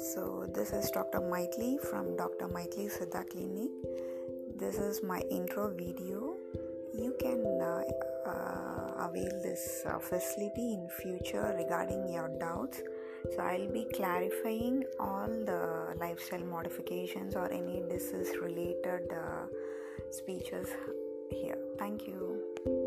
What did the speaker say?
So this is Dr. Mythili from Dr. Mythili Siddha Clinic. This is my intro video. You can uh, uh, avail this uh, facility in future regarding your doubts. So I'll be clarifying all the lifestyle modifications or any disease related uh, speeches here. Thank you.